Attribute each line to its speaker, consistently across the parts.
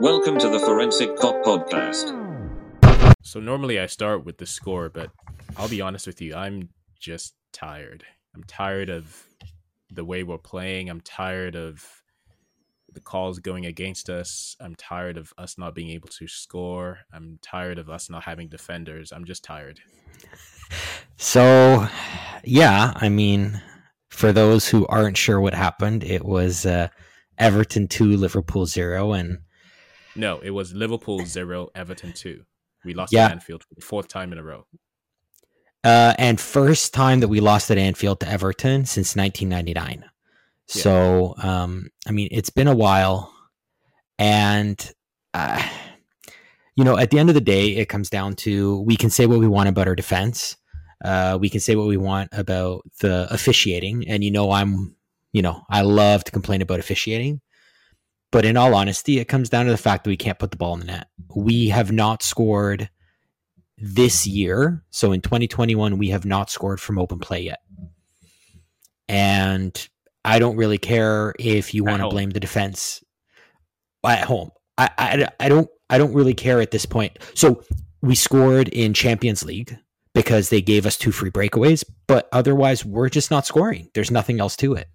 Speaker 1: Welcome to the Forensic Kop Podcast.
Speaker 2: So normally I start with the score, but I'll be honest with you, I'm just tired. I'm tired of the way we're playing. I'm tired of the calls going against us. I'm tired of us not being able to score. I'm tired of us not having defenders. I'm just tired.
Speaker 3: So, yeah, I mean, for those who aren't sure what happened, it was uh, Everton 2, Liverpool 0. And
Speaker 2: no, it was Liverpool 0, Everton 2. We lost
Speaker 3: Yeah.
Speaker 2: at Anfield for the fourth time in a row.
Speaker 3: uh, and first time that we lost at Anfield to Everton since 1999. So, um, I mean, it's been a while. And, uh, you know, at the end of the day, it comes down to we can say what we want about our defense. Uh, we can say what we want about the officiating. And, you know, I'm, you know, I love to complain about officiating. But in all honesty, it comes down to the fact that we can't put the ball in the net. We have not scored this year. So in 2021, we have not scored from open play yet. And I don't really care if you want to blame the defense at home. I, I, I don't I don't really care at this point. So we scored in Champions League because they gave us two free breakaways, but otherwise we're just not scoring. There's nothing else to it.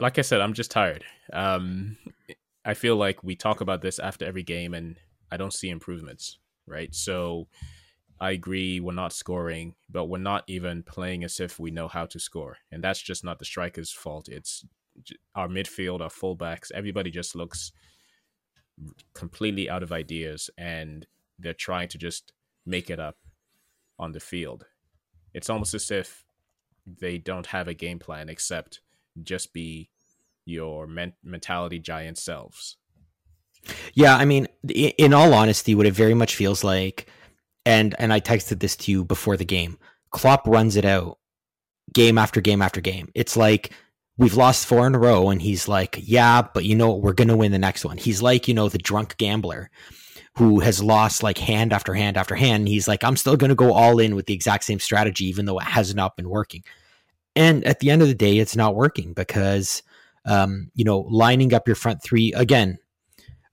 Speaker 2: Like I said, I'm just tired. Um, I feel like we talk about this after every game, and I don't see improvements. Right, so I agree we're not scoring, but we're not even playing as if we know how to score, and that's just not the strikers' fault. It's our midfield, our fullbacks. Everybody just looks completely out of ideas, and they're trying to just make it up on the field. It's almost as if they don't have a game plan except just be your men- mentality giant selves.
Speaker 3: Yeah, I mean, in all honesty, what it very much feels like, and and I texted this to you before the game. Klopp runs it out game after game after game. It's like we've lost four in a row, and he's like, "Yeah, but you know what? We're gonna win the next one." He's like, you know, the drunk gambler who has lost like hand after hand after hand. And he's like, "I'm still gonna go all in with the exact same strategy, even though it has not been working." And at the end of the day, it's not working because, um, you know, lining up your front three again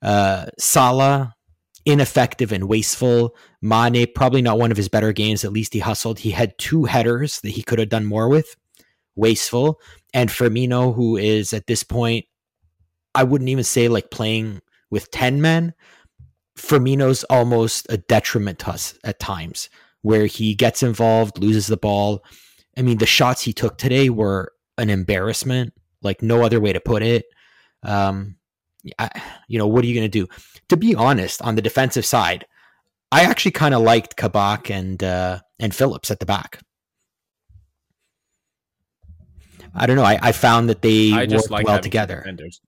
Speaker 3: uh, Salah, ineffective and wasteful. Mane, probably not one of his better games. At least he hustled. He had two headers that he could have done more with. Wasteful. And Firmino, who is at this point, I wouldn't even say like playing with 10 men. Firmino's almost a detriment to us at times where he gets involved, loses the ball. I mean, the shots he took today were an embarrassment, like no other way to put it. Um, I, you know, what are you going to do? To be honest, on the defensive side, I actually kind of liked Kabak and uh, and Phillips at the back. I don't know. I, I found that they
Speaker 2: I just
Speaker 3: worked
Speaker 2: like
Speaker 3: well together.
Speaker 2: defenders.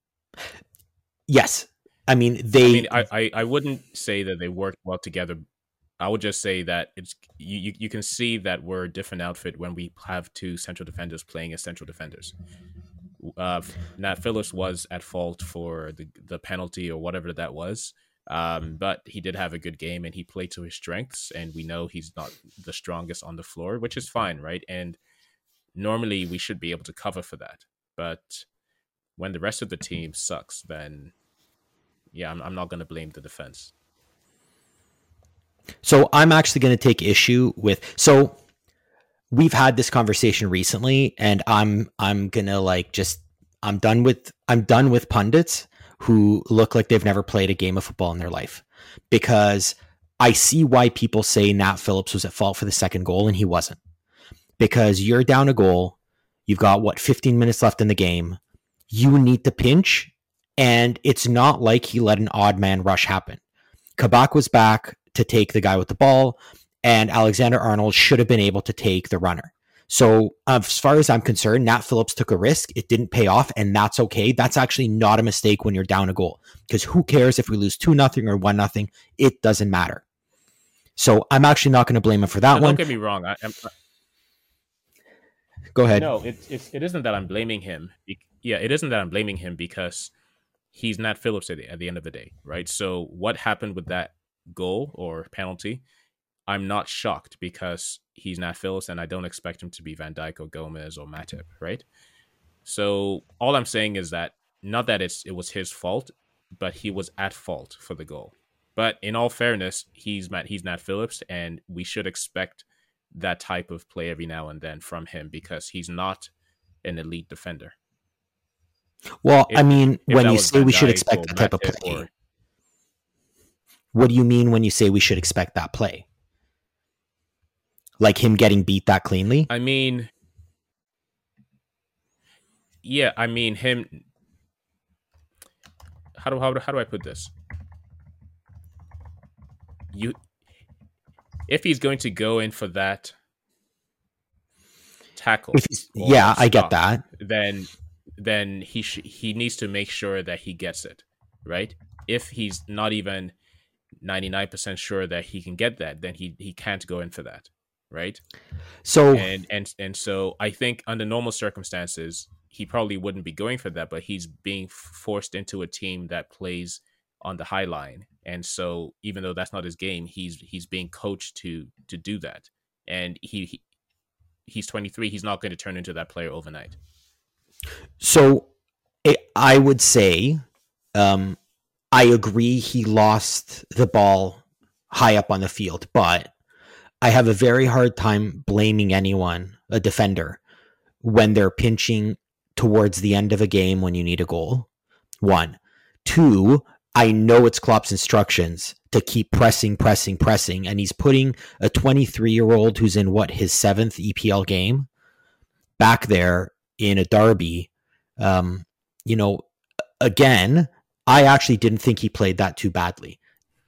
Speaker 3: Yes, I mean they.
Speaker 2: I mean, I, I, I wouldn't say that they worked well together. I would just say that it's you, you, can see that we're a different outfit when we have two central defenders playing as central defenders. Uh, Nat Phillips was at fault for the the penalty or whatever that was, um, but he did have a good game and he played to his strengths. And we know he's not the strongest on the floor, which is fine, right? And normally we should be able to cover for that, but when the rest of the team sucks, then yeah, I'm, I'm not going to blame the defense.
Speaker 3: So I'm actually going to take issue with so we've had this conversation recently and I'm I'm going to like just I'm done with I'm done with pundits who look like they've never played a game of football in their life because I see why people say Nat Phillips was at fault for the second goal and he wasn't. Because you're down a goal, you've got what 15 minutes left in the game. You need to pinch and it's not like he let an odd man rush happen. Kabak was back to take the guy with the ball, and Alexander Arnold should have been able to take the runner. So, uh, as far as I'm concerned, Nat Phillips took a risk. It didn't pay off, and that's okay. That's actually not a mistake when you're down a goal because who cares if we lose 2 nothing or 1 nothing? It doesn't matter. So, I'm actually not going to blame him for that
Speaker 2: Now,
Speaker 3: one.
Speaker 2: Don't get me wrong. I, I'm,
Speaker 3: Go ahead.
Speaker 2: no, it, it, it isn't that I'm blaming him. Yeah, it isn't that I'm blaming him because he's Nat Phillips at the, at the end of the day, right? So, what happened with that goal or penalty? I'm not shocked because he's Nat Phillips and I don't expect him to be Van Dijk or Gomez or Matip, right? So all I'm saying is that not that it's it was his fault, but he was at fault for the goal. But in all fairness, he's Matt he's Nat Phillips, and we should expect that type of play every now and then from him because he's not an elite defender.
Speaker 3: Well,
Speaker 2: If-
Speaker 3: I mean, when you say
Speaker 2: Van
Speaker 3: we should expect that type of play, what do you mean when you say we should expect that play? Like him getting beat that cleanly?
Speaker 2: I mean, yeah, I mean him. How do how, do- how do I put this? You, if he's going to go in for that tackle,
Speaker 3: If he's,
Speaker 2: or
Speaker 3: yeah, I get that.
Speaker 2: Then, then he sh- he needs to make sure that he gets it right. If he's not even ninety nine percent sure that he can get that, then he he can't go in for that, right?
Speaker 3: So
Speaker 2: and and and so I think under normal circumstances he probably wouldn't be going for that, but he's being forced into a team that plays on the high line, and so even though that's not his game, he's he's being coached to to do that, and he, he he's 23. He's not going to turn into that player overnight.
Speaker 3: So I I would say um, I agree he lost the ball high up on the field, but I have a very hard time blaming anyone, a defender, when they're pinching towards the end of a game when you need a goal. One. Two, I know it's Klopp's instructions to keep pressing, pressing, pressing, and he's putting a 23 year old who's in what his seventh EPL game back there in a derby. Um, you know, again, I actually didn't think he played that too badly.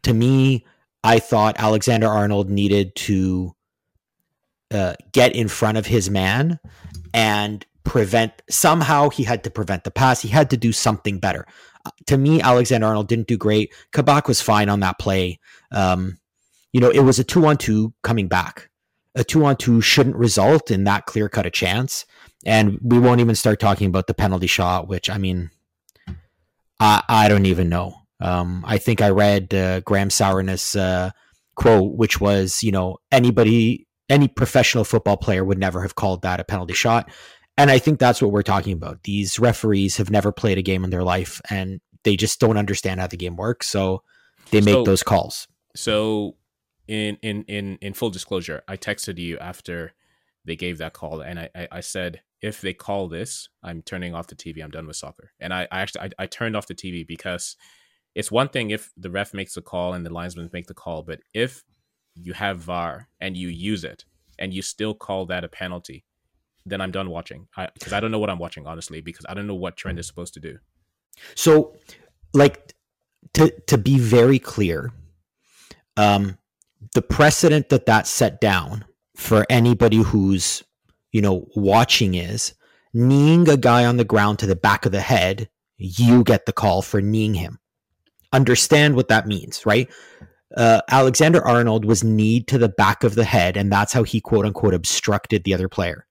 Speaker 3: To me, I thought Alexander Arnold needed to uh, get in front of his man and prevent. Somehow, he had to prevent the pass. He had to do something better. Uh, to me, Alexander Arnold didn't do great. Kabak was fine on that play. Um, you know, it was a two on two coming back. A two on two shouldn't result in that clear cut a chance. And we won't even start talking about the penalty shot, which I mean, I I don't even know. Um, I think I read uh, Graeme Souness uh, quote, which was, you know, anybody, any professional football player would never have called that a penalty shot. And I think that's what we're talking about. These referees have never played a game in their life, and they just don't understand how the game works. So they make
Speaker 2: So-
Speaker 3: those calls.
Speaker 2: So, in in in in full disclosure, I texted you after they gave that call, and I I, I said if they call this, I'm turning off the TV. I'm done with soccer. And I, I actually I, I turned off the TV because it's one thing if the ref makes a call and the linesman make the call, but if you have VAR and you use it and you still call that a penalty, then I'm done watching. Because I, don't know what I'm watching honestly, because I don't know what Trent is supposed to do.
Speaker 3: So, like to to be very clear, um, the precedent that that set down for anybody who's you know watching is kneeing a guy on the ground to the back of the head. You get the call for kneeing him. Understand what that means, right? Uh, Alexander Arnold was kneed to the back of the head, and that's how he quote unquote obstructed the other player.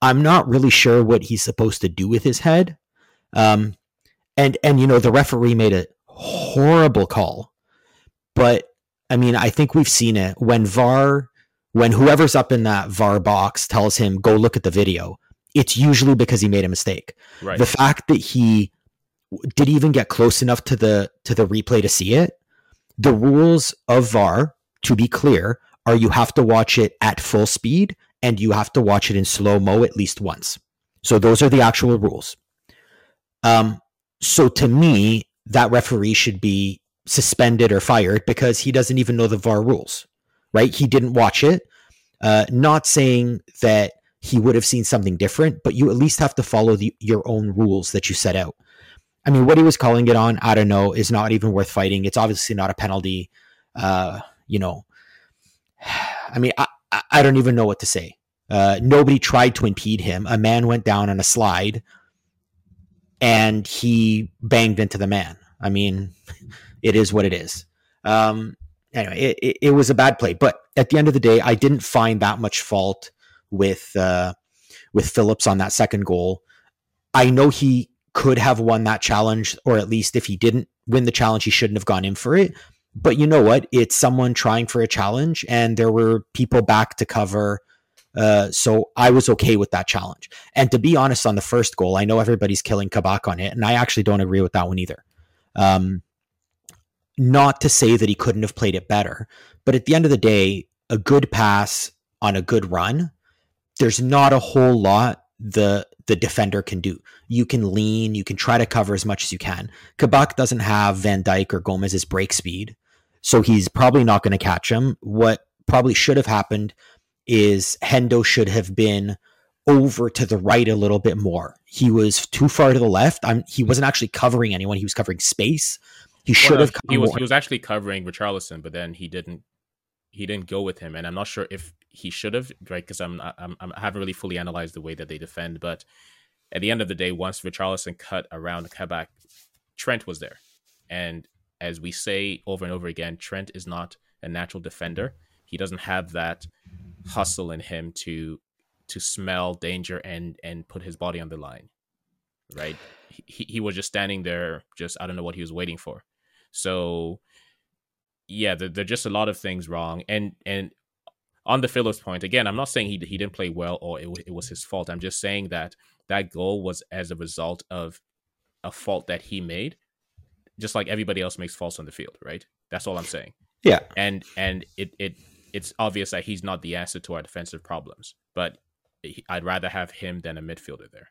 Speaker 3: I'm not really sure what he's supposed to do with his head. Um, and and you know the referee made a horrible call but i mean i think we've seen it when var when whoever's up in that var box tells him go look at the video it's usually because he made a mistake.
Speaker 2: Right.
Speaker 3: the fact that he did even get close enough to the to the replay to see it the rules of var to be clear are you have to watch it at full speed and you have to watch it in slow mo at least once. So those are the actual rules. Um so to me, that referee should be suspended or fired because he doesn't even know the VAR rules, right? He didn't watch it. Uh, not saying that he would have seen something different, but you at least have to follow the, your own rules that you set out. I mean, what he was calling it on, I don't know, is not even worth fighting. It's obviously not a penalty. Uh, you know, I mean, I, I- don't even know what to say. Uh, nobody tried to impede him. A man went down on a slide and he banged into the man. I mean, it is what it is. Um, anyway, it, it, it was a bad play, but at the end of the day, I didn't find that much fault with uh, with Phillips on that second goal. I know he could have won that challenge, or at least if he didn't win the challenge, he shouldn't have gone in for it. But you know what? It's someone trying for a challenge, and there were people back to cover. Uh, so I was okay with that challenge. And to be honest, on the first goal, I know everybody's killing Kabak on it, and I actually don't agree with that one either. Um, not to say that he couldn't have played it better, but at the end of the day, a good pass on a good run, there's not a whole lot the the defender can do. You can lean, you can try to cover as much as you can. Kabak doesn't have Van Dijk or Gomez's break speed, so he's probably not going to catch him. What probably should have happened is Hendo should have been over to the right a little bit more. He was too far to the left. I'm, he wasn't actually covering anyone. He was covering space. He should well, have.
Speaker 2: He was. More. He was actually covering Richarlison, but then he didn't. He didn't go with him, and I'm not sure if he should have, right? Because I'm, I'm, I'm, I haven't really fully analyzed the way that they defend, but at the end of the day, once Richarlison cut around Kabak, Trent was there, and as we say over and over again, Trent is not a natural defender. He doesn't have that hustle in him to to smell danger and and put his body on the line right he, he was just standing there just i don't know what he was waiting for so yeah there, there are just a lot of things wrong. And and on the Phillips point again i'm not saying he, he didn't play well or it, it was his fault. I'm just saying that that goal was as a result of a fault that he made just like everybody else makes faults on the field right? That's all i'm saying.
Speaker 3: Yeah.
Speaker 2: And and it it it's obvious that he's not the answer to our defensive problems, but I'd rather have him than a midfielder there.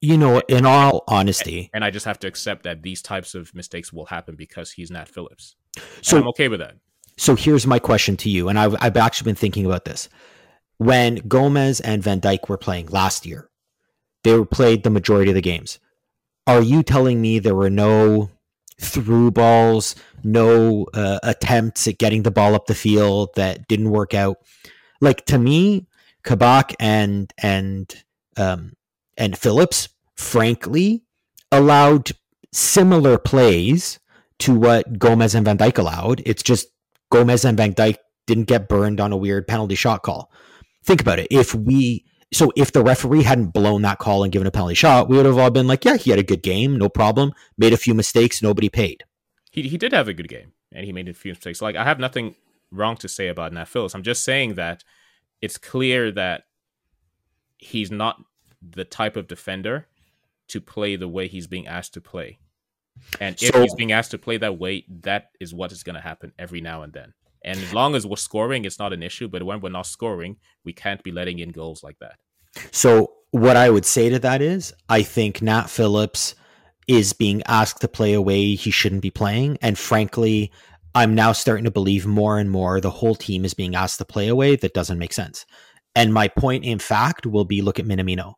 Speaker 3: You know, in all honesty,
Speaker 2: and, I just have to accept that these types of mistakes will happen because he's Nat Phillips. So and I'm okay with that.
Speaker 3: So here's my question to you, and I've, I've actually been thinking about this. When Gomez and Van Dijk were playing last year, they were played the majority of the games. Are you telling me there were no through balls, no uh, attempts at getting the ball up the field that didn't work out. Like to me, Kabak and and um, and Phillips, frankly, allowed similar plays to what Gomez and Van Dijk allowed. It's just Gomez and Van Dijk didn't get burned on a weird penalty shot call. Think about it. If we so if the referee hadn't blown that call and given a penalty shot, we would have all been like, yeah, he had a good game, no problem. Made a few mistakes, nobody paid.
Speaker 2: He he did have a good game, and he made a few mistakes. Like I have nothing wrong to say about Nat Phillips. I'm just saying that it's clear that he's not the type of defender to play the way he's being asked to play. And if so, he's being asked to play that way, that is what is going to happen every now and then. And as long as we're scoring, it's not an issue. But when we're not scoring, we can't be letting in goals like that.
Speaker 3: So, what I would say to that is, I think Nat Phillips is being asked to play a way he shouldn't be playing. And frankly, I'm now starting to believe more and more the whole team is being asked to play a way that doesn't make sense. And my point, in fact, will be look at Minamino.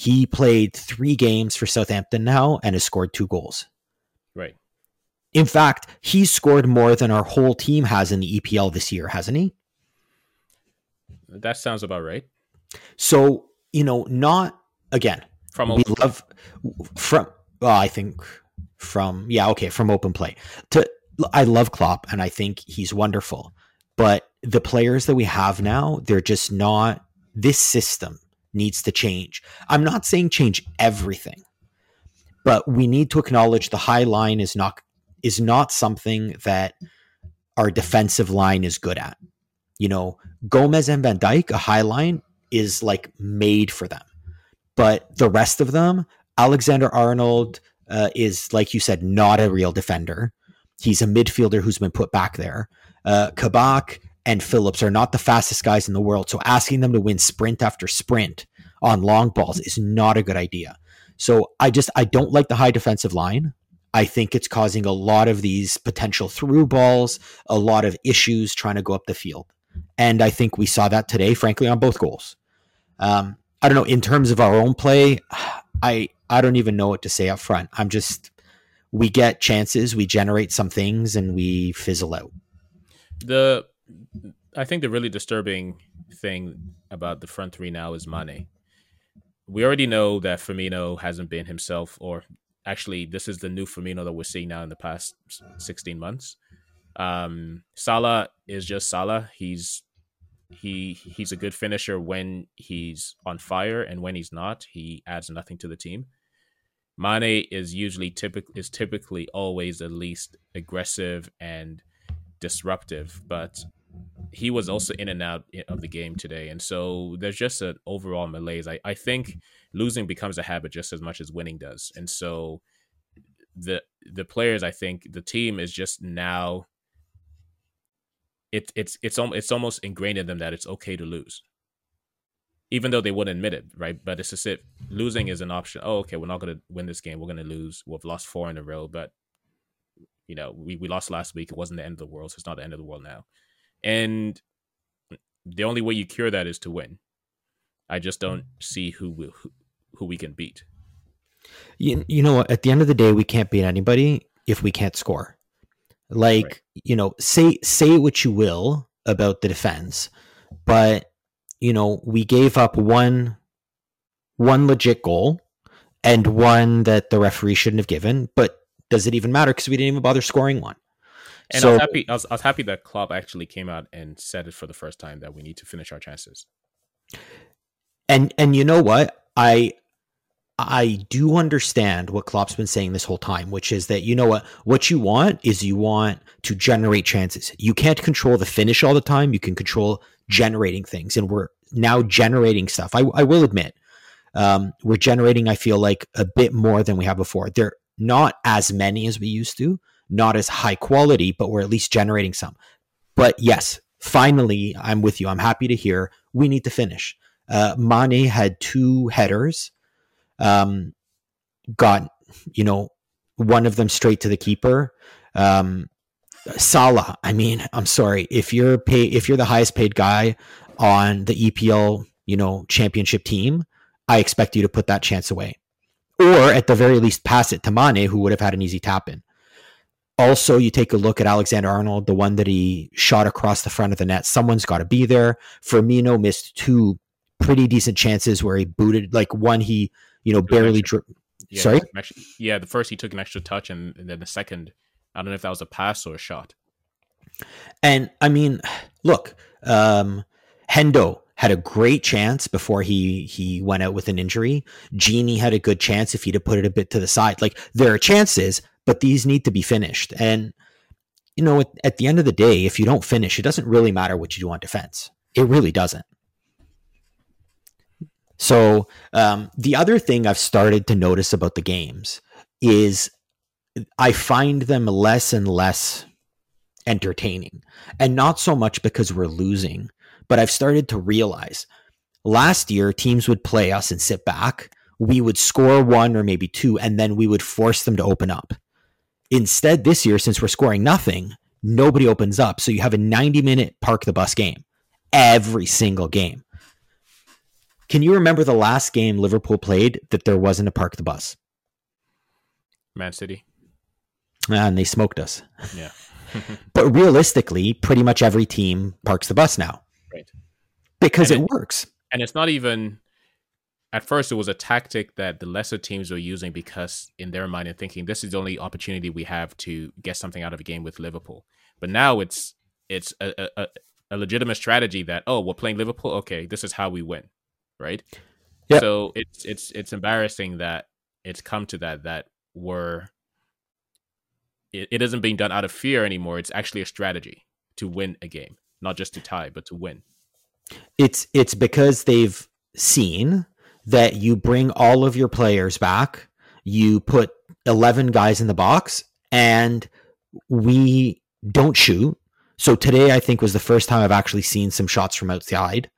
Speaker 3: He played three games for Southampton now and has scored two goals.
Speaker 2: Right.
Speaker 3: In fact, he's scored more than our whole team has in the EPL this year, hasn't he?
Speaker 2: That sounds about right.
Speaker 3: So, you know, not again.
Speaker 2: From
Speaker 3: we love from well, I think from yeah, okay, from open play. To I love Klopp and I think he's wonderful. But the players that we have now, they're just not this system needs to change. I'm not saying change everything, but we need to acknowledge the high line is not is not something that our defensive line is good at. You know, Gomez and Van Dijk, a high line is like made for them. But the rest of them, Alexander Arnold uh, is, like you said, not a real defender. He's a midfielder who's been put back there. Uh, Kabak and Phillips are not the fastest guys in the world. So asking them to win sprint after sprint on long balls is not a good idea. So I just I don't like the high defensive line. I think it's causing a lot of these potential through balls, a lot of issues trying to go up the field. And I think we saw that today, frankly, on both goals. Um, I don't know. In terms of our own play, I I don't even know what to say up front. I'm just we get chances, we generate some things, and we fizzle out.
Speaker 2: The I think the really disturbing thing about the front three now is Mane. We already know that Firmino hasn't been himself, or actually, this is the new Firmino that we're seeing now in the past 16 months. Um, Salah is just Salah. He's he he's a good finisher when he's on fire, and when he's not, he adds nothing to the team. Mane is usually typical is typically always the least aggressive and disruptive, but he was also in and out of the game today, and so there's just an overall malaise. I, I think losing becomes a habit just as much as winning does, and so the the players, I think the team is just now. It's it's it's it's almost ingrained in them that it's okay to lose, even though they wouldn't admit it, right? But it's just it losing is an option. Oh, okay, we're not to win this game. We're to lose. We've lost four in a row, but you know, we, we lost last week. It wasn't the end of the world, so it's not the end of the world now. And the only way you cure that is to win. I just don't see who we, who, who we can beat.
Speaker 3: You, you know what? At the end of the day, we can't beat anybody if we can't score. Like, right. you know, say say what you will about the defense, but you know, we gave up one one legit goal and one that the referee shouldn't have given, but does it even matter because we didn't even bother scoring one?
Speaker 2: And so, I was happy. I was, I was happy that Klopp actually came out and said it for the first time that we need to finish our chances.
Speaker 3: And and you know what I I do understand what Klopp's been saying this whole time, which is that you know what what you want is you want to generate chances. You can't control the finish all the time. You can control generating things, and we're now generating stuff. I, I will admit, um, we're generating. I feel like a bit more than we have before. They're not as many as we used to, not as high quality, but we're at least generating some. But yes, finally, I'm with you. I'm happy to hear we need to finish. Uh, Mane had two headers, um, got you know one of them straight to the keeper. Um, Salah, I mean, I'm sorry if you're pay if you're the highest paid guy on the EPL, you know, championship team, I expect you to put that chance away, or at the very least pass it to Mane, who would have had an easy tap in. Also, you take a look at Alexander Arnold, the one that he shot across the front of the net. Someone's got to be there. Firmino missed two pretty decent chances where he booted, like one he, you know, barely. Dri-
Speaker 2: yeah,
Speaker 3: Sorry.
Speaker 2: yeah, the first he took an extra touch, and, and then the second, I don't know if that was a pass or a shot.
Speaker 3: And I mean, look, um, Hendo had a great chance before he he went out with an injury. Gini had a good chance if he'd have put it a bit to the side. Like there are chances, but these need to be finished. And, you know, at, at the end of the day, if you don't finish, it doesn't really matter what you do on defense. It really doesn't. So, um, the other thing I've started to notice about the games is I find them less and less entertaining. And not so much because we're losing, but I've started to realize last year teams would play us and sit back. We would score one or maybe two, and then we would force them to open up. Instead, this year, since we're scoring nothing, nobody opens up. So you have a 90 minute park the bus game every single game. Can you remember the last game Liverpool played that there wasn't a park the bus?
Speaker 2: Man City.
Speaker 3: Ah, and they smoked us.
Speaker 2: Yeah.
Speaker 3: but realistically, pretty much every team parks the bus now.
Speaker 2: Right.
Speaker 3: Because
Speaker 2: it,
Speaker 3: it works.
Speaker 2: And it's not even at first it was a tactic that the lesser teams were using because in their mind and thinking this is the only opportunity we have to get something out of a game with Liverpool. But now it's it's a, a, a legitimate strategy that oh we're playing Liverpool okay this is how we win, right?
Speaker 3: Yep.
Speaker 2: So it's it's it's embarrassing that it's come to that that we're it, it isn't being done out of fear anymore. It's actually a strategy to win a game, not just to tie, but to win.
Speaker 3: It's it's because they've seen that you bring all of your players back, you put 11 guys in the box, and we don't shoot. So today, I think, was the first time I've actually seen some shots from outside.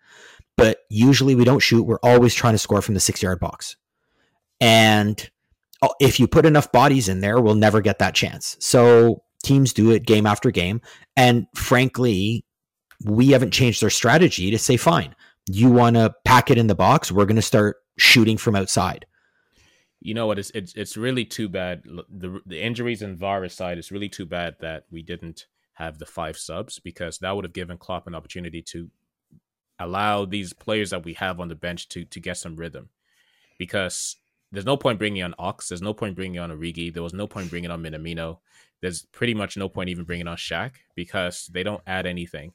Speaker 3: But usually we don't shoot. We're always trying to score from the six yard box. And oh, if you put enough bodies in there, we'll never get that chance. So teams do it game after game. And frankly, we haven't changed their strategy to say, fine, you want to pack it in the box, we're going to start shooting from outside.
Speaker 2: You know what? It's it's it's really too bad. The the injuries and VAR aside, it's really too bad that we didn't have the five subs because that would have given Klopp an opportunity to allow these players that we have on the bench to to get some rhythm. Because there's no point bringing on Ox. There's no point bringing on Origi. There was no point bringing on Minamino. There's pretty much no point even bringing on Shaq because they don't add anything.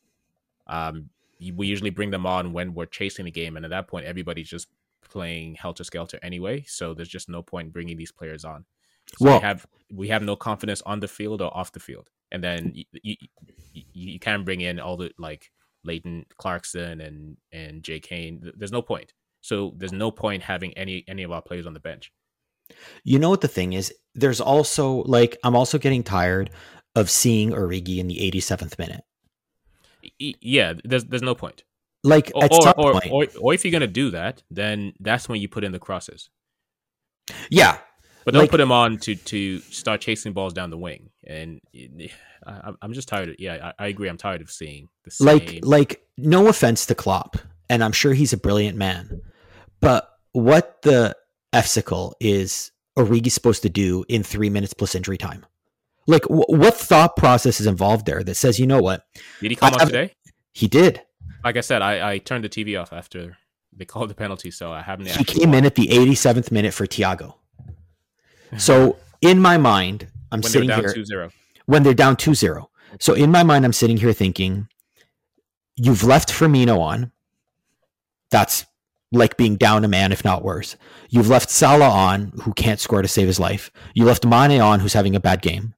Speaker 2: Um, we usually bring them on when we're chasing the game, and at that point, everybody's just playing helter skelter anyway. So there's just no point bringing these players on. So well, we have we have no confidence on the field or off the field, and then you, you, you can bring in all the like Leighton Clarkson and and Jake Cain. There's no point. So there's no point having any any of our players on the bench.
Speaker 3: You know what the thing is? There's also like I'm also getting tired of seeing Origi in the 87th minute.
Speaker 2: Yeah, there's there's no point.
Speaker 3: Like
Speaker 2: or, or, or, or, or if you're gonna do that, then that's when you put in the crosses.
Speaker 3: Yeah,
Speaker 2: but don't like, put him on to to start chasing balls down the wing. And I, am just tired. Of, yeah, I, I, agree. I'm tired of seeing the same.
Speaker 3: Like like no offense to Klopp, and I'm sure he's a brilliant man, but what the Efsicle is Origi supposed to do in three minutes plus injury time? Like, w- what thought process is involved there that says, you know what?
Speaker 2: Did he come I, today?
Speaker 3: He did.
Speaker 2: Like I said, I, I turned the TV off after they called the penalty, so I haven't.
Speaker 3: He came in at the 87th minute for Thiago. So in my mind, I'm when sitting here 2-0. when they're down 2-0. So in my mind, I'm sitting here thinking, you've left Firmino on. That's like being down a man, if not worse. You've left Salah on, who can't score to save his life. You left Mane on, who's having a bad game.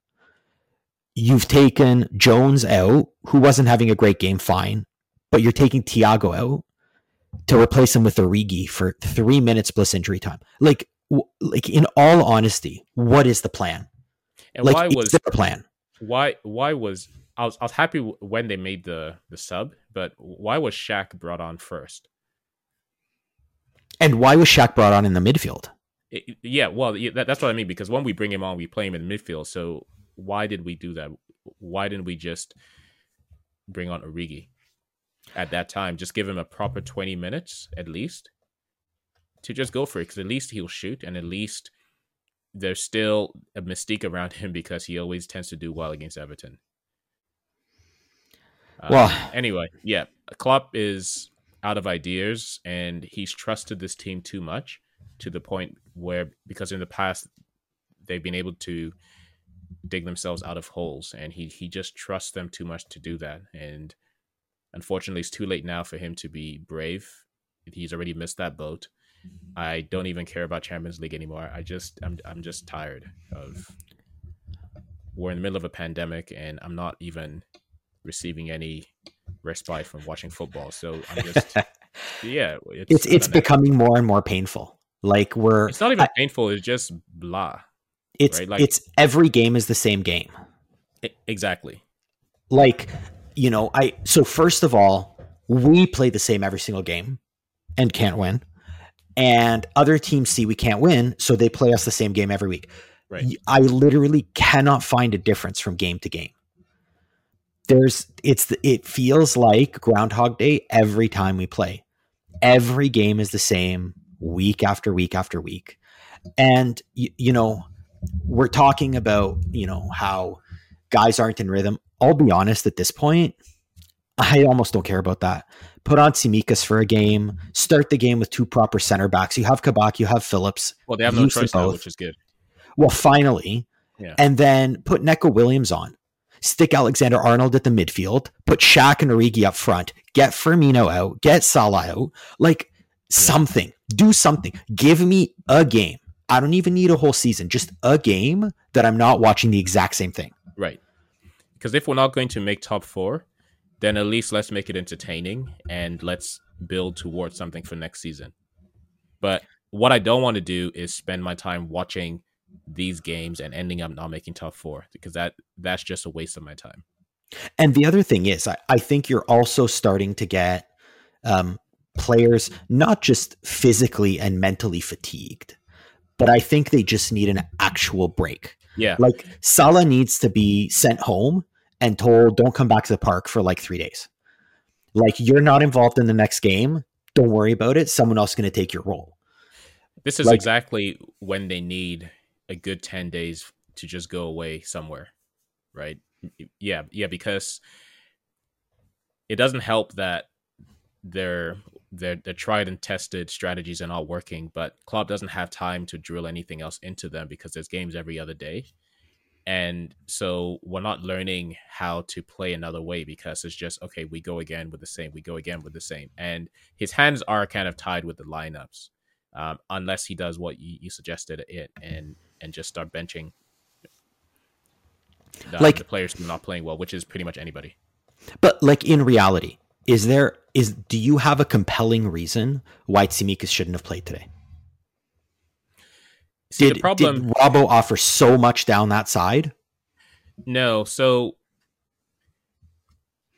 Speaker 3: You've taken Jones out, who wasn't having a great game, fine. But you're taking Thiago out to replace him with Origi for three minutes plus injury time. Like, like in all honesty, what is the plan?
Speaker 2: And like, why was the plan? Why? Why was I was I was happy when they made the the sub, but why was Shaq brought on first?
Speaker 3: And why was Shaq brought on in the midfield?
Speaker 2: It, yeah, well, that, that's what I mean. Because when we bring him on, we play him in the midfield. So why did we do that? Why didn't we just bring on Origi at that time? Just give him a proper twenty minutes at least to just go for it. Because at least he'll shoot, and at least there's still a mystique around him because he always tends to do well against Everton.
Speaker 3: well, uh,
Speaker 2: anyway, yeah, Klopp is out of ideas and he's trusted this team too much to the point where because in the past they've been able to dig themselves out of holes and he he just trusts them too much to do that and unfortunately it's too late now for him to be brave he's already missed that boat mm-hmm. i don't even care about champions league anymore i just i'm i'm just tired of we're in the middle of a pandemic and i'm not even receiving any respite from watching football. So I'm just, yeah,
Speaker 3: it's it's, it's becoming more and more painful. Like we're,
Speaker 2: it's not even I, painful. It's just blah.
Speaker 3: It's right? like it's every game is the same game.
Speaker 2: Exactly.
Speaker 3: Like you know, I so first of all, we play the same every single game and can't win. And other teams see we can't win, so they play us the same game every week.
Speaker 2: Right.
Speaker 3: I literally cannot find a difference from game to game there's it's it feels like groundhog day every time we play every game is the same week after week after week and you, you know we're talking about you know how guys aren't in rhythm. I'll be honest at this point i almost don't care about that. Put on Tsimikas for a game start the game with two proper center backs. You have kabak you have phillips.
Speaker 2: Well they have no choice now, which is good.
Speaker 3: Well finally yeah. and then put Neco Williams on. Stick Alexander Arnold at the midfield, put Shaq and Origi up front, get Firmino out, get Salah out, like something, do something. Give me a game. I don't even need a whole season, just a game that I'm not watching the exact same thing.
Speaker 2: Right. Because if we're not going to make top four, then at least let's make it entertaining and let's build towards something for next season. But what I don't want to do is spend my time watching these games and ending up not making top four because that that's just a waste of my time.
Speaker 3: And the other thing is, I, I think you're also starting to get um, players not just physically and mentally fatigued, but I think they just need an actual break.
Speaker 2: Yeah.
Speaker 3: Like Salah needs to be sent home and told, don't come back to the park for like three days. Like you're not involved in the next game. Don't worry about it. Someone else is going to take your role.
Speaker 2: This is like, exactly when they need a good 10 days to just go away somewhere right yeah yeah because it doesn't help that their their their tried and tested strategies are not working but Klopp doesn't have time to drill anything else into them because there's games every other day and so we're not learning how to play another way because it's just okay we go again with the same we go again with the same and his hands are kind of tied with the lineups um, unless he does what you, you suggested it and and just start benching the,
Speaker 3: like
Speaker 2: the players who are not playing well, which is pretty much anybody.
Speaker 3: But like in reality, is there is do you have a compelling reason why Tsimikas shouldn't have played today?
Speaker 2: See,
Speaker 3: did,
Speaker 2: the problem.
Speaker 3: did Robbo offer so much down that side?
Speaker 2: No, so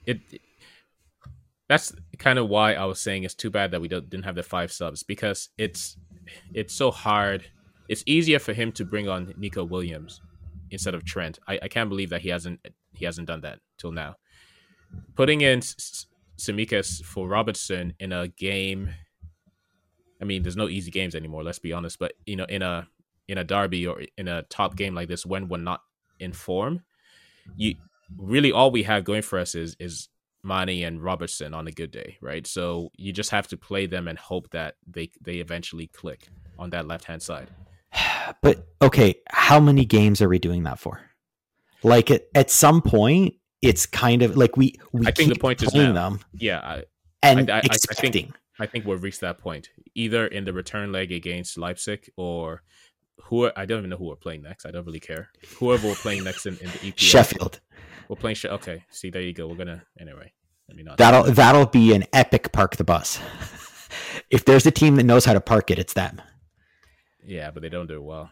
Speaker 2: it that's kind of why I was saying it's too bad that we don't, didn't have the five subs because it's it's so hard. It's easier for him to bring on Neco Williams instead of Trent. I, I can't believe that he hasn't he hasn't done that till now. Putting in Tsimikas for Robertson in a game. I mean, there's no easy games anymore. Let's be honest. But you know, in a in a derby or in a top game like this, when we're not in form, you really all we have going for us is is Mane and Robertson on a good day, right? So you just have to play them and hope that they they eventually click on that left hand side.
Speaker 3: But okay, how many games are we doing that for? Like at, at some point, it's kind of like we we
Speaker 2: I think the point is now.
Speaker 3: them
Speaker 2: Yeah, I,
Speaker 3: and
Speaker 2: I- I- I think-
Speaker 3: expecting.
Speaker 2: I think we've reached that point either in the return leg against Leipzig or who I don't even know who we're playing next. I don't really care. Whoever we're playing next in, in the EPL.
Speaker 3: Sheffield.
Speaker 2: We're playing. She- okay, see, there you go. We're gonna anyway. Let me not.
Speaker 3: That'll that'll be an epic park the bus. if there's a team that knows how to park it, it's them.
Speaker 2: yeah, but they don't do it well.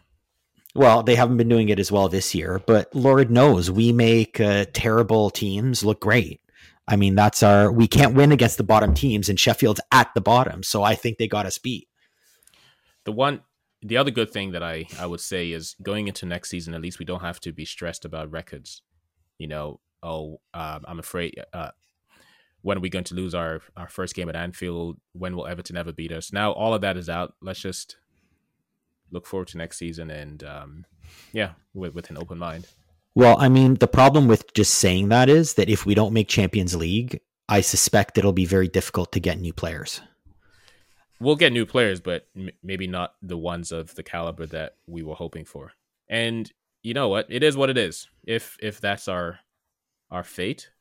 Speaker 3: Well, they haven't been doing it as well this year, but Lord knows we make uh, terrible teams look great. I mean, that's our. We can't win against the bottom teams, and Sheffield's at the bottom, so I think they got us beat.
Speaker 2: The one, the other good thing that I I would say is going into next season. At least we don't have to be stressed about records. You know, oh, um, I'm afraid. Uh, when are we going to lose our our first game at Anfield? When will Everton ever beat us? Now all of that is out. Let's just look forward to next season and um, yeah, with with an open mind.
Speaker 3: Well, I mean, the problem with just saying that is that if we don't make Champions League, I suspect it'll be very difficult to get new players.
Speaker 2: We'll get new players, but m- maybe not the ones of the caliber that we were hoping for. And you know what? It is what it is. If if that's our our fate,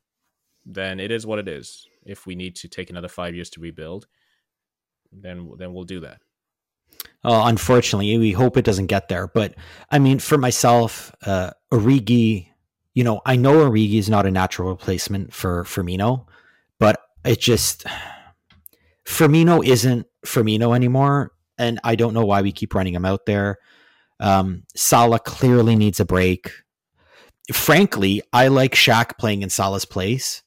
Speaker 2: then it is what it is. If we need to take another five years to rebuild, then then we'll do that.
Speaker 3: Uh, unfortunately, we hope it doesn't get there. But I mean, for myself, uh, Origi, you know, I know Origi is not a natural replacement for Firmino, but it just Firmino isn't Firmino anymore, and I don't know why we keep running him out there. Um, Salah clearly needs a break. Frankly, I like Shaq playing in Salah's place,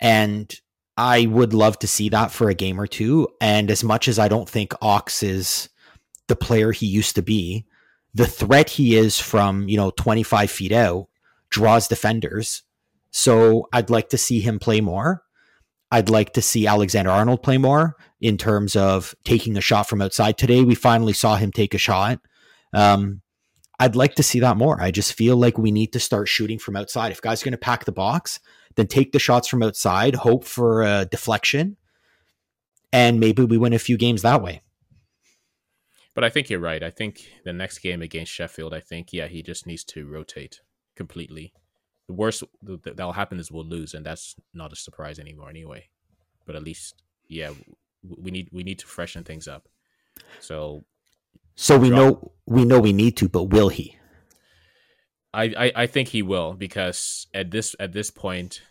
Speaker 3: and I would love to see that for a game or two. And as much as I don't think Ox is the player he used to be, the threat he is from, you know, 25 feet out draws defenders. So I'd like to see him play more. I'd like to see Alexander Arnold play more in terms of taking a shot from outside. Today, we finally saw him take a shot. Um, I'd like to see that more. I just feel like we need to start shooting from outside. If guys are going to pack the box, then take the shots from outside, hope for a deflection, and maybe we win a few games that way.
Speaker 2: But I think you're right. I think the next game against Sheffield, I think yeah, he just needs to rotate completely. The worst th- th- that'll happen is we'll lose, and that's not a surprise anymore anyway. But at least yeah, we need we need to freshen things up. So
Speaker 3: So we know we know we need to, but will he?
Speaker 2: I, I I think he will because at this at this point,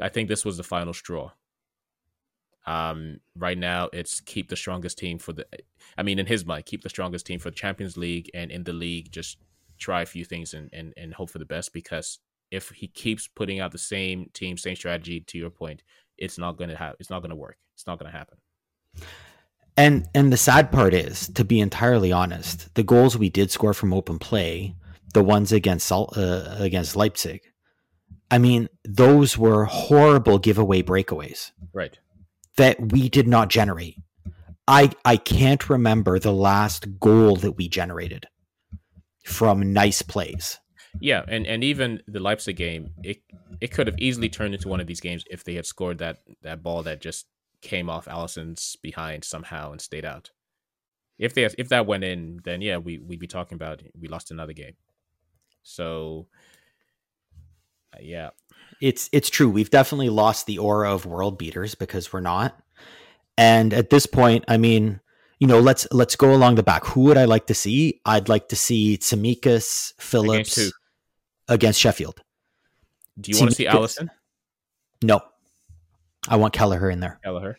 Speaker 2: I think this was the final straw. Um, right now it's keep the strongest team for the. I mean, in his mind, keep the strongest team for the Champions League and in the league, just try a few things and and and hope for the best. Because if he keeps putting out the same team, same strategy, to your point, it's not gonna have. It's not gonna work. It's not gonna happen.
Speaker 3: And and the sad part is, to be entirely honest, the goals we did score from open play, the ones against uh, against Leipzig, I mean, those were horrible giveaway breakaways
Speaker 2: Right.
Speaker 3: That we did not generate. I I can't remember the last goal that we generated from nice plays.
Speaker 2: Yeah, and, and even the Leipzig game, it it could have easily turned into one of these games if they had scored that that ball that just came off Alisson's behind somehow and stayed out. If they if that went in, then yeah, we we'd be talking about we lost another game. So uh, yeah,
Speaker 3: It's it's true. We've definitely lost the aura of world beaters because we're not. And at this point, I mean, you know, let's let's go along the back. Who would I like to see? I'd like to see Tsimikas, Phillips
Speaker 2: who?
Speaker 3: against Sheffield.
Speaker 2: do you want to see Alisson?
Speaker 3: No, I want Kelleher in there.
Speaker 2: Kelleher.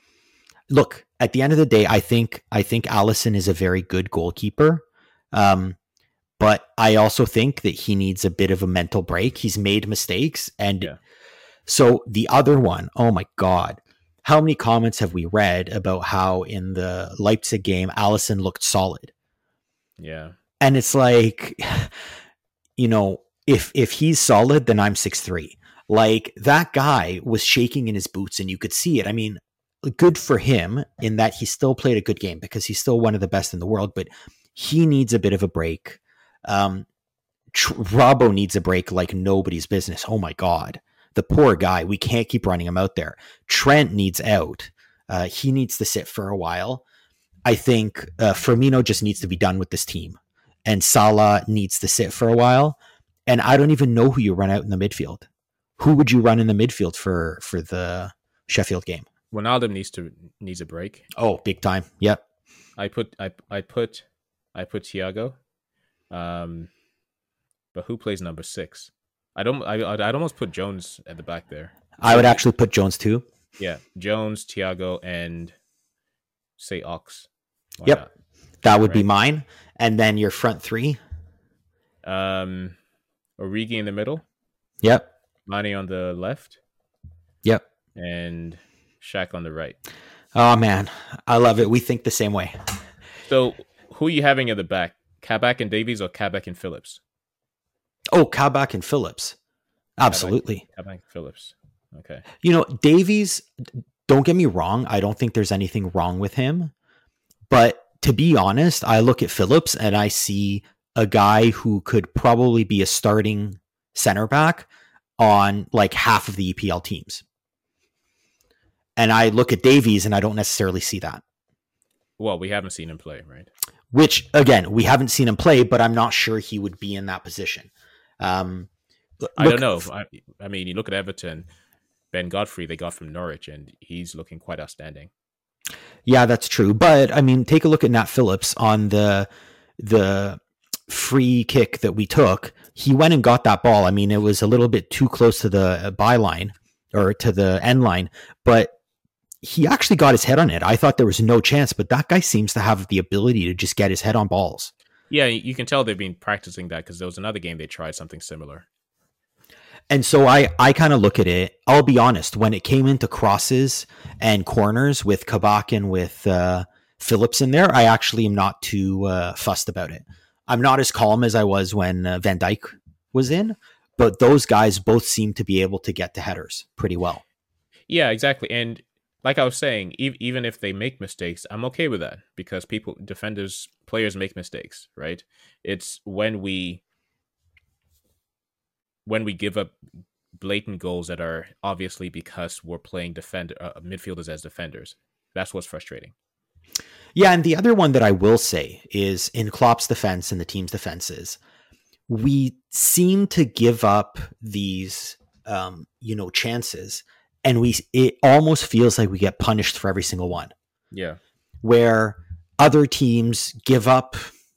Speaker 3: Look, at the end of the day, I think I think Alisson is a very good goalkeeper. Um, but I also think that he needs a bit of a mental break. He's made mistakes, and
Speaker 2: Yeah.
Speaker 3: So the other one, oh my god, how many comments have we read about how in the Leipzig game Alisson looked solid?
Speaker 2: Yeah.
Speaker 3: and it's like you know if if he's solid then i'm six three. Like that guy was shaking in his boots and you could see it. I mean good for him in that he still played a good game because he's still one of the best in the world but he needs a bit of a break. Um Tr- Robbo needs a break like nobody's business. Oh my god the poor guy we can't keep running him out there trent needs out uh, he needs to sit for a while I think uh, Firmino just needs to be done with this team, and Salah needs to sit for a while. And I don't even know who you run out in the midfield. Who would you run in the midfield for for the Sheffield game?
Speaker 2: Ronaldo needs to needs a break.
Speaker 3: Oh, big time. Yep.
Speaker 2: I put I I put I put Thiago. Um, but who plays number six? I don't. I I'd, I'd almost put Jones at the back there.
Speaker 3: I would actually put Jones too.
Speaker 2: Yeah, Jones, Thiago, and say Ox. Why
Speaker 3: Yep.
Speaker 2: not?
Speaker 3: That would be mine. And then your front three.
Speaker 2: Um, Origi in the middle,
Speaker 3: Yep.
Speaker 2: Mane on the left,
Speaker 3: Yep.
Speaker 2: and Shaq on the right.
Speaker 3: Oh man, I love it. We think the same way.
Speaker 2: So who are you having at the back? Kabak and Davies or Kabak and Phillips?
Speaker 3: Oh, Kabak and Phillips. Absolutely.
Speaker 2: Kabak and Phillips. Okay.
Speaker 3: You know, Davies, don't get me wrong. I don't think there's anything wrong with him. But to be honest, I look at Phillips and I see a guy who could probably be a starting center back on like half of the EPL teams. And I look at Davies and I don't necessarily see that.
Speaker 2: Well, we haven't seen him play, right?
Speaker 3: Which again, we haven't seen him play, but I'm not sure he would be in that position. Um,
Speaker 2: I don't know. I, I mean, you look at Everton, Ben Godfrey they got from Norwich, and he's looking quite outstanding.
Speaker 3: Yeah, that's true. But I mean, take a look at Nat Phillips on the the free kick that we took. He went and got that ball. I mean, it was a little bit too close to the byline or to the end line, but he actually got his head on it. I thought there was no chance, but that guy seems to have the ability to just get his head on balls.
Speaker 2: Yeah, you can tell they've been practicing that because there was another game they tried something similar.
Speaker 3: And so I, I kind of look at it. I'll be honest. When it came into crosses and corners with Kabak and with uh, Phillips in there, I actually am not too uh, fussed about it. I'm not as calm as I was when uh, Van Dijk was in, but those guys both seem to be able to get to headers pretty well.
Speaker 2: Yeah, exactly. And like I was saying, e- even if they make mistakes, I'm okay with that because people, defenders, players make mistakes, right? It's when we when we give up blatant goals that are obviously because we're playing defender uh, midfielders as defenders. That's what's frustrating.
Speaker 3: Yeah, and the other one that I will say is in Klopp's defense and the team's defenses, we seem to give up these, um, you know, chances, and we it almost feels like we get punished for every single one.
Speaker 2: Yeah.
Speaker 3: Where other teams give up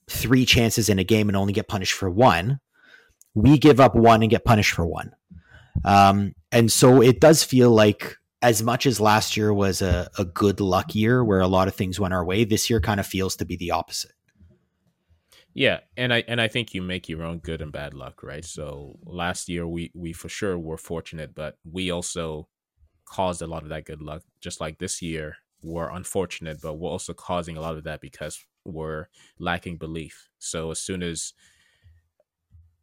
Speaker 3: three chances in a game and only get punished for one, we give up one and get punished for one. Um, and so it does feel like as much as last year was a, a good luck year where a lot of things went our way, this year kind of feels to be the opposite.
Speaker 2: Yeah, and I and I think you make your own good and bad luck, right? So last year we we for sure were fortunate, but we also caused a lot of that good luck. Just like this year, we're unfortunate, but we're also causing a lot of that because we're lacking belief. So as soon as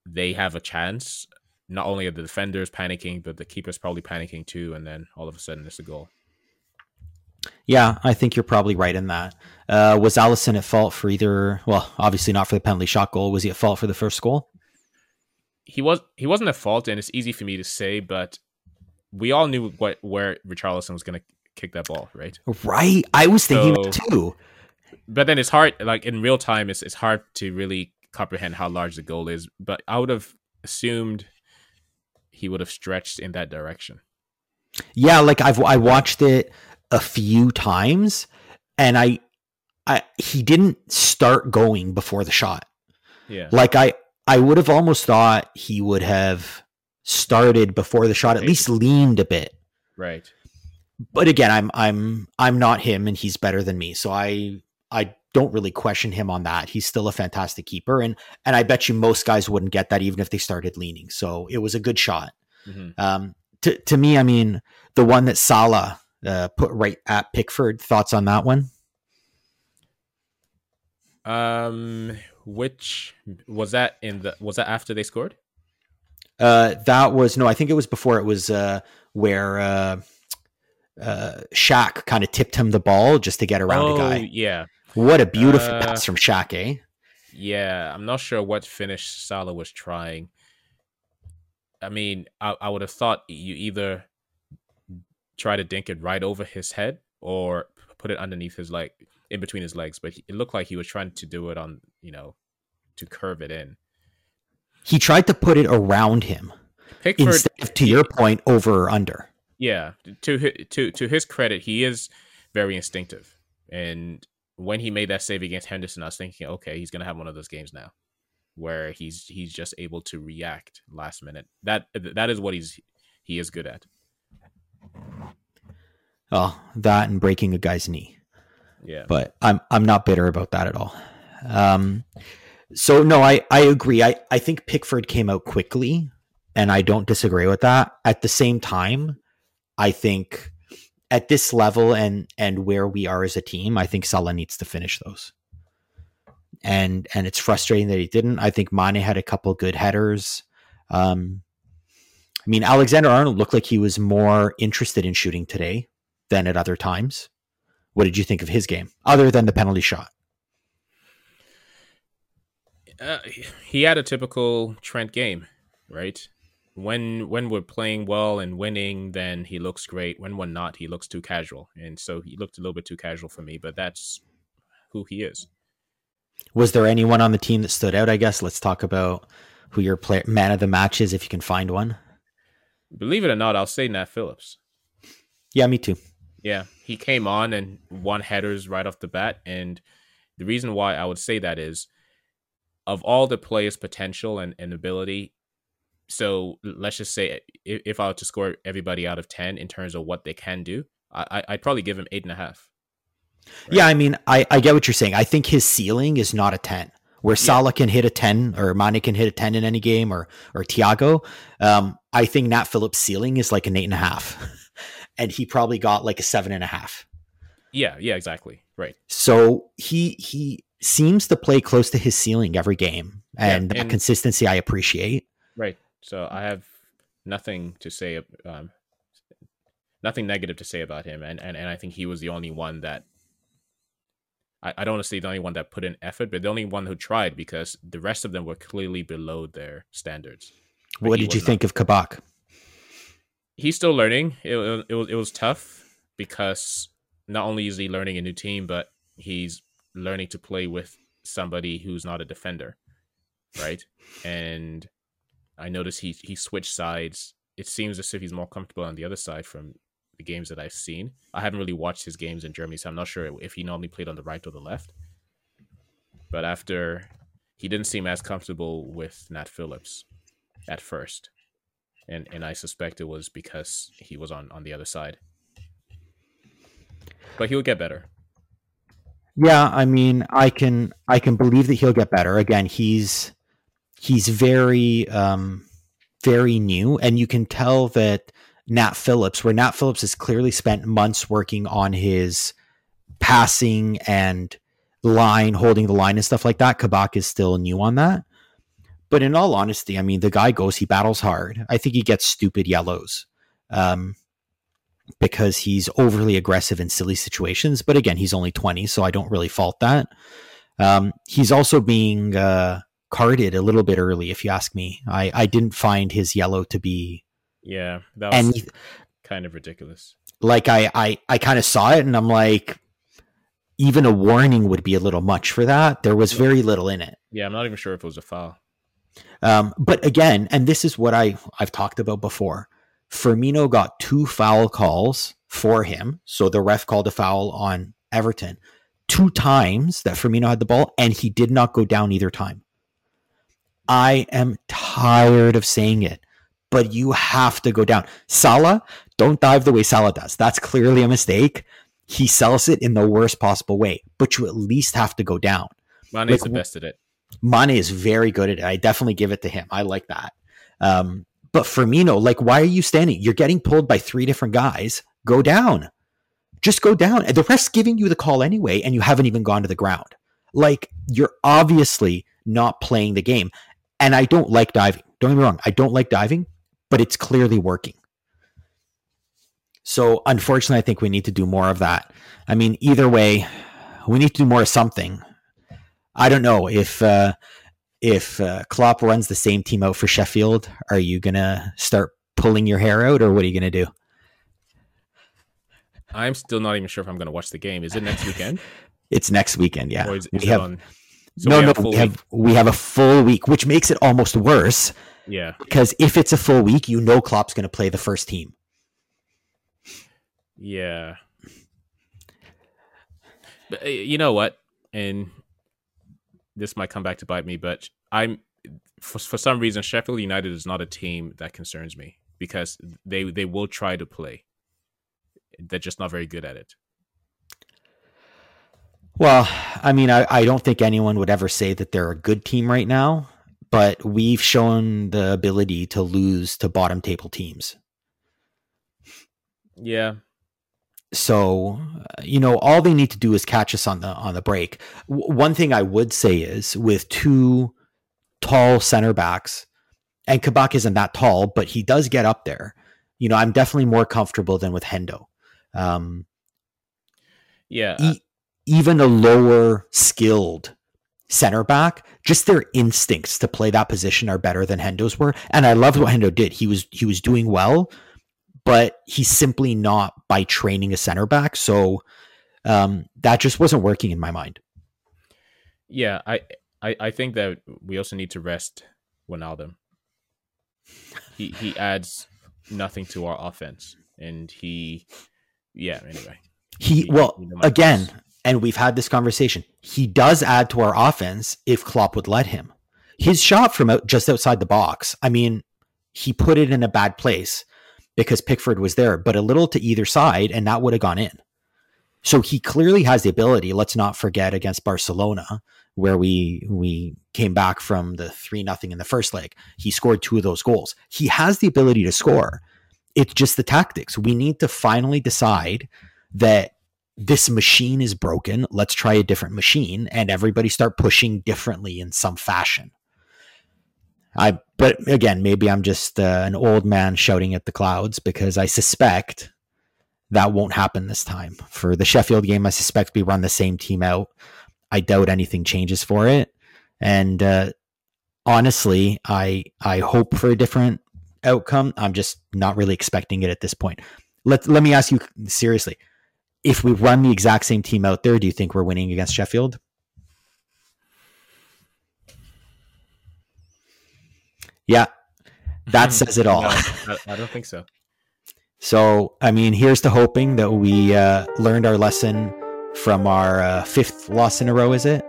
Speaker 2: they have a chance, not only are the defenders panicking, but the keeper's probably panicking too, and then all of a sudden it's a goal.
Speaker 3: Yeah, I think you're probably right in that. Uh, was Alisson at fault for either? Well, obviously not for the penalty shot goal. Was he at fault for the first goal?
Speaker 2: He was he wasn't at fault, and it's easy for me to say, but we all knew what where Richarlison was going to kick that ball, right?
Speaker 3: Right. I was thinking
Speaker 2: So-
Speaker 3: too.
Speaker 2: But then it's hard, like in real time, it's it's hard to really comprehend how large the goal is. But I would have assumed he would have stretched in that direction.
Speaker 3: Yeah, like I've I watched it a few times, and I, I he didn't start going before the shot.
Speaker 2: Yeah,
Speaker 3: Like I I would have almost thought he would have started before the shot, at least leaned a bit.
Speaker 2: right.
Speaker 3: But again, I'm I'm I'm not him, and he's better than me. So I I don't really question him on that. He's still a fantastic keeper, and and I bet you most guys wouldn't get that even if they started leaning. So it was a good shot.
Speaker 2: Mhm.
Speaker 3: Um, to to me, I mean, the one that Salah uh, put right at Pickford. Thoughts on that one?
Speaker 2: Um, which was that in the was that after they scored?
Speaker 3: Uh, that was no, I think it was before. It was uh, where uh, uh, Shaq kind of tipped him the ball just to get around
Speaker 2: oh,
Speaker 3: a guy.
Speaker 2: yeah,
Speaker 3: What a beautiful
Speaker 2: Uh,
Speaker 3: pass from Shaq, eh?
Speaker 2: yeah. I'm not sure what finish Salah was trying. I mean, I, I would have thought you either try to dink it right over his head or put it underneath his leg, in between his legs. But it looked like he was trying to do it on, you know, to curve it in.
Speaker 3: He tried to put it around him
Speaker 2: Pickford,
Speaker 3: instead of, to your point, over or under.
Speaker 2: Yeah, to hi- to to his credit, he is very instinctive. And when he made that save against Henderson, I was thinking, okay, he's gonna have one of those games now, where he's he's just able to react last minute. That that is what he's he is good at.
Speaker 3: Oh, that and breaking a guy's knee.
Speaker 2: Yeah,
Speaker 3: but I'm I'm not bitter about that at all. Um, so no, I I agree. I I think Pickford came out quickly, and I don't disagree with that. At the same time, I think at this level and and where we are as a team, I think Salah needs to finish those. And and it's frustrating that he didn't. I think Mane had a couple good headers. Um, I mean, Alexander Arnold looked like he was more interested in shooting today than at other times. What did you think of his game, other than the penalty shot?
Speaker 2: uh, he had a typical Trent game, right? When when we're playing well and winning, then he looks great. When we're not, he looks too casual, and so he looked a little bit too casual for me. But that's who he is.
Speaker 3: Was there anyone on the team that stood out? I guess let's talk about who your player, man of the match is, if you can find one.
Speaker 2: Believe it or not, I'll say Nat Phillips.
Speaker 3: Yeah, me too.
Speaker 2: Yeah, he came on and won headers right off the bat. And the reason why I would say that is of all the players' potential and, and ability. So let's just say if, if I were to score everybody out of 10 in terms of what they can do, I, I'd probably give him eight and a half.
Speaker 3: Yeah, I mean, I, I get what you're saying. I think his ceiling is not a 10. Where Salah can hit a 10 or Mane can hit a 10 in any game or or Thiago. Um, I think Nat Phillips' ceiling is like an eight and a half. and he probably got like a seven and a half.
Speaker 2: Yeah, yeah, exactly. Right.
Speaker 3: So he he seems to play close to his ceiling every game. And
Speaker 2: Yeah,
Speaker 3: that consistency I appreciate.
Speaker 2: Right. So I have nothing to say, um, nothing negative to say about him, and and, and I think he was the only one that. I, I don't want to say the only one that put in effort, but the only one who tried because the rest of them were clearly below their standards. But
Speaker 3: What did you
Speaker 2: was not.
Speaker 3: think of Kabak?
Speaker 2: He's still learning. It, it, it was it was tough because not only is he learning a new team, but he's learning to play with somebody who's not a defender, right? and I noticed he he switched sides. It seems as if he's more comfortable on the other side from the games that I've seen. I haven't really watched his games in Germany, so I'm not sure if he normally played on the right or the left. But after he didn't seem as comfortable with Nat Phillips at first. And and I suspect it was because he was on on the other side. But he'll get better.
Speaker 3: Yeah, I mean, I can I can believe that he'll get better. Again, he's he's very um very new and you can tell that Nat Phillips, where Nat Phillips has clearly spent months working on his passing and line, holding the line and stuff like that. Kabak is still new on that. But in all honesty, I mean, the guy goes, he battles hard. I think he gets stupid yellows. Um, because he's overly aggressive in silly situations. But again, he's only 20, so I don't really fault that. Um, he's also being uh, carded a little bit early, if you ask me. I, I didn't find his yellow to be
Speaker 2: Yeah, that was
Speaker 3: and
Speaker 2: kind of ridiculous.
Speaker 3: like I I, I kind of saw it and I'm like, even a warning would be a little much for that. There was very little in it.
Speaker 2: Yeah, I'm not even sure if it was a foul.
Speaker 3: Um, but again, and this is what I I've talked about before. Firmino got two foul calls for him, so the ref called a foul on Everton two times that Firmino had the ball, and he did not go down either time. I am tired of saying it, but you have to go down. Salah Don't dive the way Salah does. That's clearly a mistake. He sells it in the worst possible way, but you at least have to go down.
Speaker 2: Mane's like, the best at it.
Speaker 3: Mane is very good at it. I definitely give it to him. I like that. Um, but Firmino, like, why are you standing? You're getting pulled by three different guys. Go down. Just go down. And the rest giving you the call anyway, and you haven't even gone to the ground. Like, you're obviously not playing the game. And I don't like diving. Don't get me wrong. I don't like diving, but it's clearly working. So unfortunately, I think we need to do more of that. I mean, either way, we need to do more of something. I don't know if uh, if uh, Klopp runs the same team out for Sheffield. Are you gonna start pulling your hair out, or what are you gonna do?
Speaker 2: I'm still not even sure if I'm gonna watch the game. Is it next weekend?
Speaker 3: it's next weekend. Yeah,
Speaker 2: is, is we have. On,
Speaker 3: so no, we no, we have we have a full week, which makes it almost worse.
Speaker 2: Yeah,
Speaker 3: because if it's a full week, you know Klopp's going to play the first team.
Speaker 2: Yeah, but uh, you know what? And this might come back to bite me, but I'm for, for some reason Sheffield United is not a team that concerns me because they they will try to play. They're just not very good at it.
Speaker 3: Well, I mean, I, I don't think anyone would ever say that they're a good team right now, but we've shown the ability to lose to bottom table teams.
Speaker 2: Yeah,
Speaker 3: so, you know, all they need to do is catch us on the on the break. W- one thing I would say is with two tall center backs, and Kabak isn't that tall, but he does get up there. You know, I'm definitely more comfortable than with Hendo. Um,
Speaker 2: yeah, e-
Speaker 3: even a lower skilled center back, just their instincts to play that position are better than Hendo's were. And I loved what Hendo did. He was he was doing well, but he's simply not by training a center back. So um, that just wasn't working in my mind.
Speaker 2: Yeah, I, I, I think that we also need to rest Wijnaldum. He he adds nothing to our offense, and he, yeah. Anyway,
Speaker 3: he, he well he again, and we've had this conversation. He does add to our offense if Klopp would let him. His shot from out, just outside the box. I mean, he put it in a bad place because Pickford was there, but a little to either side, and that would have gone in. So he clearly has the ability. Let's not forget against Barcelona, where we we came back from the three nothing in the first leg. He scored two of those goals. He has the ability to score. It's just the tactics. We need to finally decide that this machine is broken. Let's try a different machine, and everybody start pushing differently in some fashion. I but again, maybe I'm just uh, an old man shouting at the clouds because I suspect that won't happen this time. For the Sheffield game, I suspect we run the same team out. I doubt anything changes for it. And uh, honestly, I I hope for a different outcome. I'm just not really expecting it at this point. Let let me ask you seriously. If we run the exact same team out there, do you think we're winning against Sheffield? Yeah, that says it all. No,
Speaker 2: I don't think so.
Speaker 3: So, I mean, here's to hoping that we uh, learned our lesson from our uh, fifth loss in a row, is it?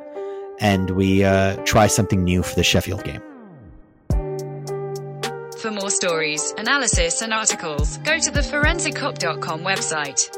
Speaker 3: And we uh, try something new for the Sheffield game.
Speaker 4: For more stories, analysis, and articles, go to the forensickop.com website.